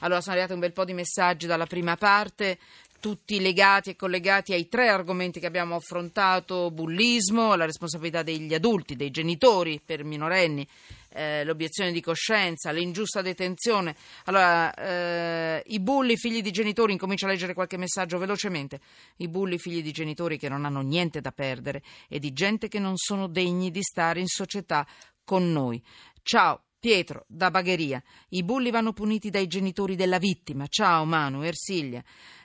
Allora sono arrivati un bel po' di messaggi dalla prima parte, tutti legati e collegati ai tre argomenti che abbiamo affrontato, bullismo, la responsabilità degli adulti, dei genitori per minorenni, eh, l'obiezione di coscienza, l'ingiusta detenzione. Allora, eh, i bulli figli di genitori, incomincio a leggere qualche messaggio velocemente, i bulli figli di genitori che non hanno niente da perdere e di gente che non sono degni di stare in società con noi. Ciao. Pietro, da Bagheria. I bulli vanno puniti dai genitori della vittima. Ciao Manu, Ersilia.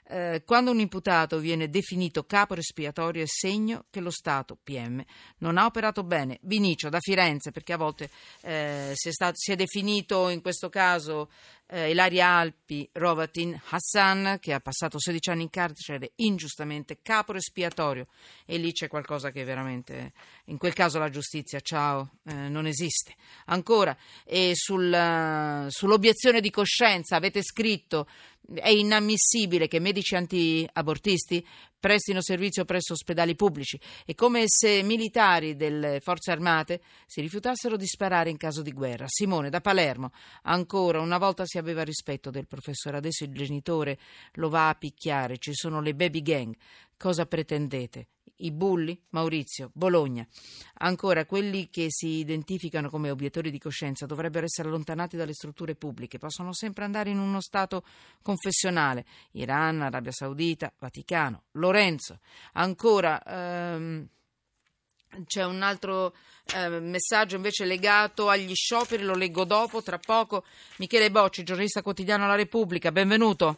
Eh, quando un imputato viene definito capo espiatorio è segno che lo Stato, PM, non ha operato bene. Vinicio, da Firenze, perché a volte eh, si, è stato, si, è definito in questo caso eh, Ilaria Alpi Rovatin Hassan, che ha passato 16 anni in carcere ingiustamente, capo espiatorio. E lì c'è qualcosa che veramente, in quel caso la giustizia, ciao, eh, non esiste. Ancora, sul, sull'obiezione di coscienza avete scritto è inammissibile che medici anti-abortisti prestino servizio presso ospedali pubblici. È come se militari delle forze armate si rifiutassero di sparare in caso di guerra. Simone da Palermo. Ancora, una volta si aveva rispetto del professore, adesso il genitore lo va a picchiare. Ci sono le baby gang. Cosa pretendete? i bulli, Maurizio, Bologna. Ancora, quelli che si identificano come obiettori di coscienza dovrebbero essere allontanati dalle strutture pubbliche, possono sempre andare in uno stato confessionale, Iran, Arabia Saudita, Vaticano. Lorenzo, ancora... Ehm, c'è un altro eh, messaggio invece legato agli scioperi, lo leggo dopo, tra poco. Michele Bocci, giornalista quotidiano La Repubblica, benvenuto.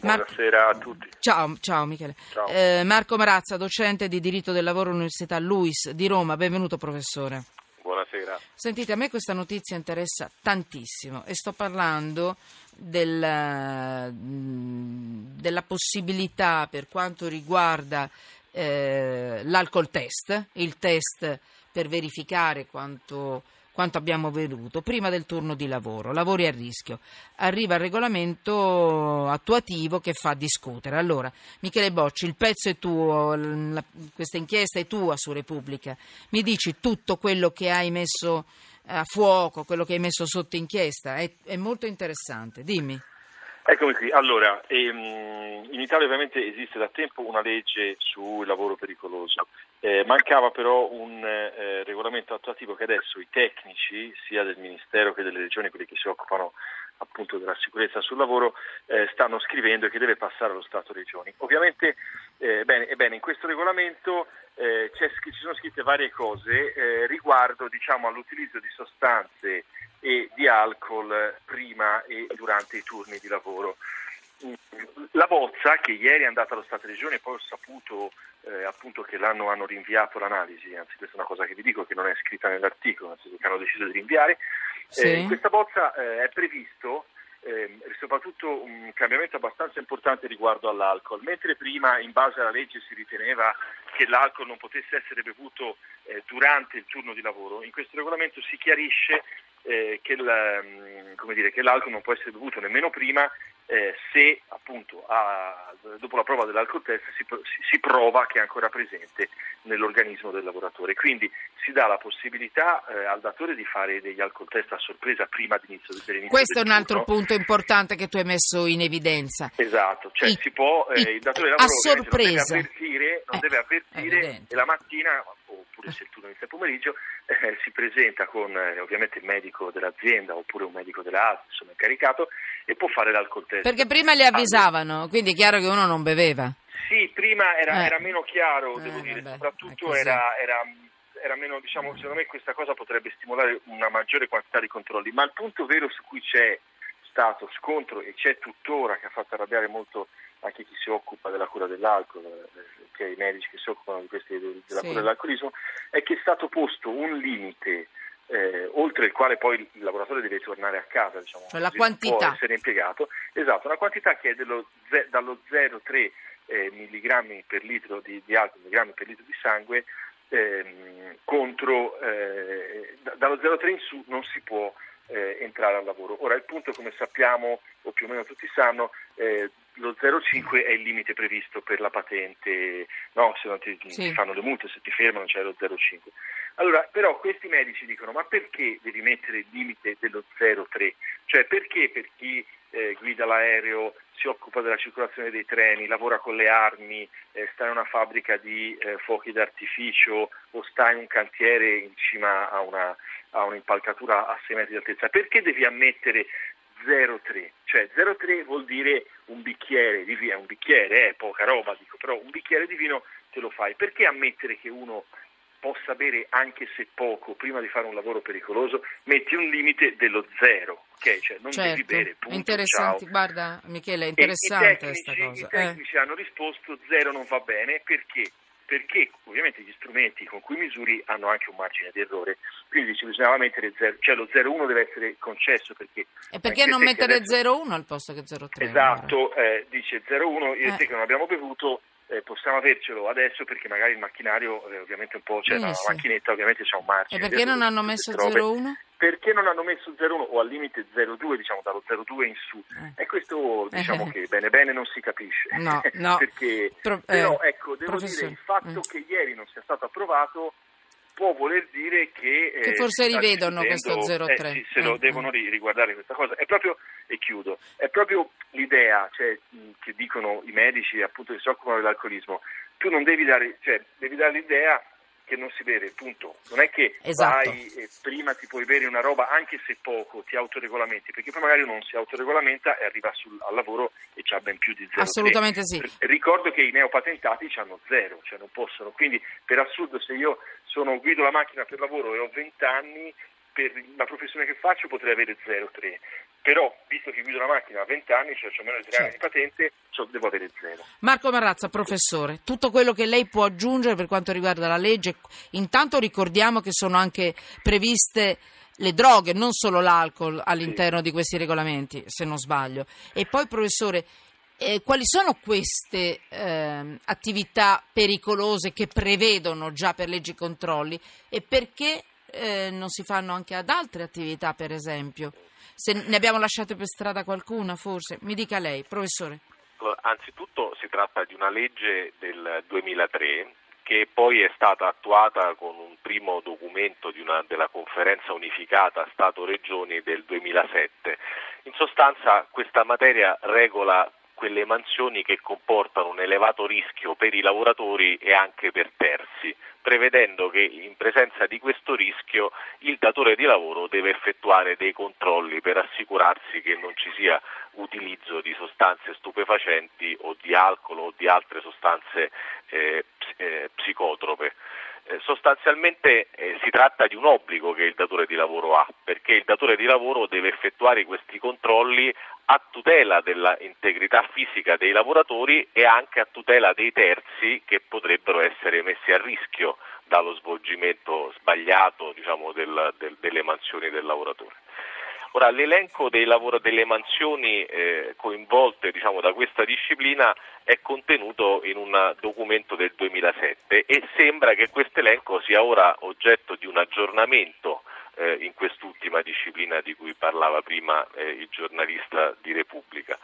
Buonasera Mar- a tutti. Ciao, ciao Michele. Ciao. Eh, Marco Marazza, docente di diritto del lavoro all'Università LUIS di Roma. Benvenuto professore. Buonasera. Sentite, a me questa notizia interessa tantissimo e sto parlando del, della possibilità per quanto riguarda eh, l'alcol test, il test per verificare quanto quanto abbiamo veduto prima del turno di lavoro, lavori a rischio. Arriva il regolamento attuativo che fa discutere. Allora, Michele Bocci, il pezzo è tuo, la, questa inchiesta è tua su Repubblica. Mi dici tutto quello che hai messo a fuoco, quello che hai messo sotto inchiesta? È, è molto interessante. Dimmi. Eccomi qui. Allora, ehm, in Italia ovviamente esiste da tempo una legge sul lavoro pericoloso. Eh, mancava però un eh, regolamento attuativo che adesso i tecnici, sia del Ministero che delle regioni, quelli che si occupano appunto della sicurezza sul lavoro, eh, stanno scrivendo e che deve passare allo Stato-Regioni. Ovviamente, eh, bene, bene, in questo regolamento eh, ci sono scritte varie cose eh, riguardo diciamo, all'utilizzo di sostanze e di alcol prima e durante i turni di lavoro. La bozza che ieri è andata allo Stato Regione e poi ho saputo eh, appunto che l'hanno hanno rinviato l'analisi, anzi questa è una cosa che vi dico che non è scritta nell'articolo, nel senso che hanno deciso di rinviare. Sì. Eh, in questa bozza eh, è previsto eh, soprattutto un cambiamento abbastanza importante riguardo all'alcol. Mentre prima in base alla legge si riteneva che l'alcol non potesse essere bevuto eh, durante il turno di lavoro, in questo regolamento si chiarisce eh, che, il, mm, dire, che, l'alcol non può essere bevuto nemmeno prima eh, se appunto a, dopo la prova dell'alcol test si, si, prova che è ancora presente nell'organismo del lavoratore. Quindi si dà la possibilità eh, al datore di fare degli alcol test a sorpresa prima dell'inizio, dell'inizio Questo del è un altro punto importante che tu hai messo in evidenza. Esatto, cioè I, si può, eh, i, il datore di lavoro a sorpresa. non deve avvertire, non deve avvertire e la mattina oppure se il turno inizia pomeriggio eh, si presenta con eh, ovviamente il medico dell'azienda oppure un medico della ASL, insomma incaricato, e può fare l'alcol test. Perché prima le avvisavano, quindi è chiaro che uno non beveva. Sì, prima era, eh. era meno chiaro, devo dire, vabbè, soprattutto era, era, era, meno, diciamo, secondo me questa cosa potrebbe stimolare una maggiore quantità di controlli, ma il punto vero su cui c'è stato scontro e c'è tuttora che ha fatto arrabbiare molto anche chi si occupa della cura dell'alcol, cioè i medici che si occupano di questi, della sì. cura dell'alcolismo, è che è stato posto un limite eh, oltre il quale poi il lavoratore deve tornare a casa, diciamo, cioè la quantità. essere impiegato, esatto, una quantità che è dello, dallo 0,3 eh, mg per litro di, di alcol, milligrammi per litro di sangue, ehm, contro, eh, dallo 0,3 in su non si può eh, entrare al lavoro. Ora il punto, come sappiamo, o più o meno tutti sanno, eh, lo 0,5 è il limite previsto per la patente, no, se non ti, sì. ti, fanno le multe, se ti fermano c'è lo 0,5. Allora, però questi medici dicono, ma perché devi mettere il limite dello 0,3? Cioè perché per chi eh, guida l'aereo, si occupa della circolazione dei treni, lavora con le armi, eh, sta in una fabbrica di eh, fuochi d'artificio o sta in un cantiere in cima a, una, a un'impalcatura a 6 metri di altezza, perché devi ammettere 0,3? Cioè 0,3 vuol dire un bicchiere di vino, un bicchiere, è poca roba, dico, però un bicchiere di vino te lo fai. Perché ammettere che uno possa bere anche se poco prima di fare un lavoro pericoloso, metti un limite dello zero, ok? Cioè non certo, devi bere, punto, interessante. ciao. Guarda Michele, è interessante questa cosa. I tecnici eh. hanno risposto zero non va bene perché? Perché ovviamente gli strumenti con cui misuri hanno anche un margine di errore, quindi dice, bisognava mettere 0, cioè lo 0,1 deve essere concesso perché... E perché non mettere adesso... 0,1 al posto che 0,3? Esatto, eh, dice 0,1, io e te che non abbiamo bevuto eh, possiamo avercelo adesso perché magari il macchinario eh, ovviamente un po' c'è cioè, sì, la macchinetta ovviamente c'è un margine. E perché non hanno messo 0,1? Perché non hanno messo 0,1 o al limite 0,2 diciamo dallo 0,2 in su eh. e questo diciamo che bene bene non si capisce. No, no. perché, Pro, però ecco devo professore. dire il fatto mm. che ieri non sia stato approvato può voler dire che, che forse rivedono questo 0,3 eh, sì, se lo eh, devono eh. riguardare questa cosa è proprio e chiudo è proprio l'idea cioè, che dicono i medici appunto che si occupano dell'alcolismo tu non devi dare cioè devi dare l'idea che non si beve, punto. Non è che esatto. vai e prima ti puoi bere una roba, anche se poco, ti autoregolamenti, perché poi magari non si autoregolamenta e arriva sul, al lavoro e c'ha ben più di zero. Assolutamente sì. Ricordo che i neopatentati hanno zero, cioè non possono. Quindi per assurdo se io guido la macchina per lavoro e ho 20 anni, per la professione che faccio potrei avere 0,3, però visto che guido la macchina a 20 anni, cioè ho meno di 3 certo. anni di patente, cioè devo avere 0. Marco Marrazza, professore, tutto quello che lei può aggiungere per quanto riguarda la legge, intanto ricordiamo che sono anche previste le droghe, non solo l'alcol all'interno sì. di questi regolamenti, se non sbaglio. E poi, professore, eh, quali sono queste eh, attività pericolose che prevedono già per leggi controlli e perché eh, non si fanno anche ad altre attività, per esempio? Se ne abbiamo lasciate per strada qualcuna, forse? Mi dica lei, professore. Anzitutto si tratta di una legge del 2003 che poi è stata attuata con un primo documento una, della conferenza unificata Stato-Regioni del 2007. In sostanza questa materia regola quelle mansioni che comportano un elevato rischio per i lavoratori e anche per terzi, prevedendo che in presenza di questo rischio il datore di lavoro deve effettuare dei controlli per assicurarsi che non ci sia utilizzo di sostanze stupefacenti o di alcol o di altre sostanze eh, eh, psicotrope. Eh, sostanzialmente eh, si tratta di un obbligo che il datore di lavoro ha, perché il datore di lavoro deve effettuare questi controlli a tutela dell'integrità fisica dei lavoratori e anche a tutela dei terzi che potrebbero essere messi a rischio dallo svolgimento sbagliato diciamo, del, del, delle mansioni del lavoratore. Ora, l'elenco lavoro, delle mansioni eh, coinvolte diciamo, da questa disciplina è contenuto in un documento del 2007 e sembra che questo elenco sia ora oggetto di un aggiornamento eh, in quest'ultima disciplina di cui parlava prima eh, il giornalista di Repubblica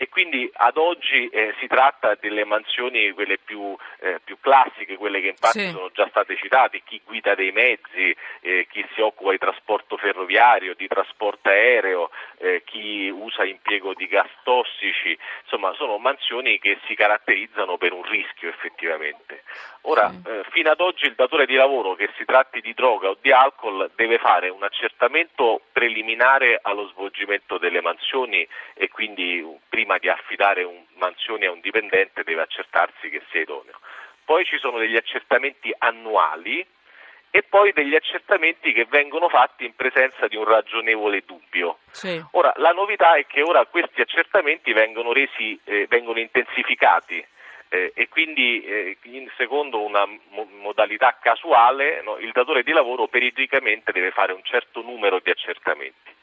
e quindi ad oggi eh, si tratta delle mansioni quelle più, eh, più, classiche, quelle che infatti sì. sono già state citate, chi guida dei mezzi, eh, chi si occupa di trasporto ferroviario, di trasporto aereo, eh, chi usa impiego di gas tossici, insomma sono mansioni che si caratterizzano per un rischio effettivamente. Ora, sì. Eh, fino ad oggi il datore di lavoro, che si tratti di droga o di alcol, deve fare un accertamento preliminare allo svolgimento delle mansioni e quindi prima prima di affidare un, mansioni a un dipendente deve accertarsi che sia idoneo. Poi ci sono degli accertamenti annuali e poi degli accertamenti che vengono fatti in presenza di un ragionevole dubbio. Sì. Ora, la novità è che ora questi accertamenti vengono, resi, eh, vengono intensificati. Eh, e quindi eh, in, secondo una mo- modalità casuale no, il datore di lavoro periodicamente deve fare un certo numero di accertamenti.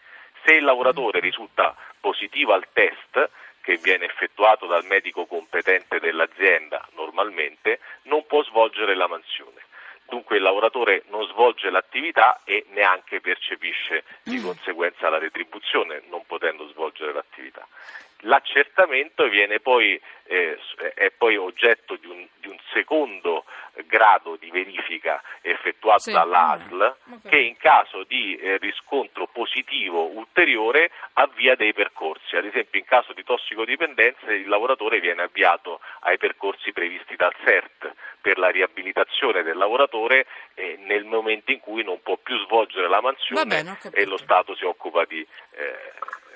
Se il lavoratore risulta positivo al test, che viene effettuato dal medico competente dell'azienda normalmente, non può svolgere la mansione. Dunque il lavoratore non svolge l'attività e neanche percepisce di conseguenza la retribuzione, non. L'accertamento viene poi, eh, è poi oggetto di un, di un, secondo grado di verifica effettuato sì, dall'ASL okay. che in caso di eh, riscontro positivo ulteriore avvia dei percorsi. Ad esempio in caso di tossicodipendenza il lavoratore viene avviato ai percorsi previsti dal CERT per la riabilitazione del lavoratore eh, nel momento in cui non può più svolgere la mansione bene, e lo Stato si occupa di eh,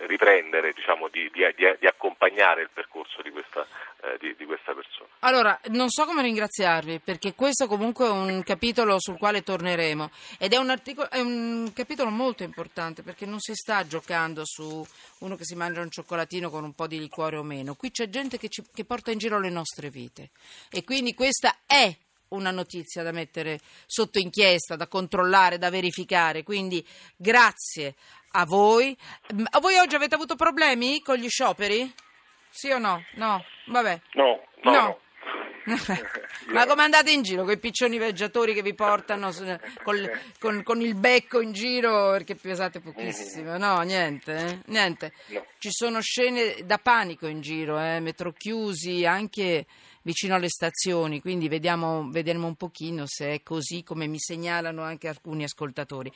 riprendere, diciamo, di, di, di, di, accompagnare il percorso di questa, eh, di questa, persona. Allora, non so come ringraziarvi, perché questo comunque è un capitolo sul quale torneremo. Ed è un, articolo, è un capitolo molto importante perché non si sta giocando su uno che si mangia un cioccolatino con un po' di liquore o meno, qui c'è gente che, ci, che porta in giro le nostre vite. E quindi questa è una notizia da mettere sotto inchiesta, da controllare, da verificare. Quindi grazie a voi. A voi oggi avete avuto problemi con gli scioperi? Sì o no? No, vabbè. No, no. no. Ma come andate in giro con i piccioni viaggiatori che vi portano con, con, con, il becco in giro perché pesate pochissimo? No, niente, eh? niente. No. Ci sono scene da panico in giro, eh? metro chiusi anche vicino alle stazioni, quindi vediamo, vedremo un pochino se è così come mi segnalano anche alcuni ascoltatori.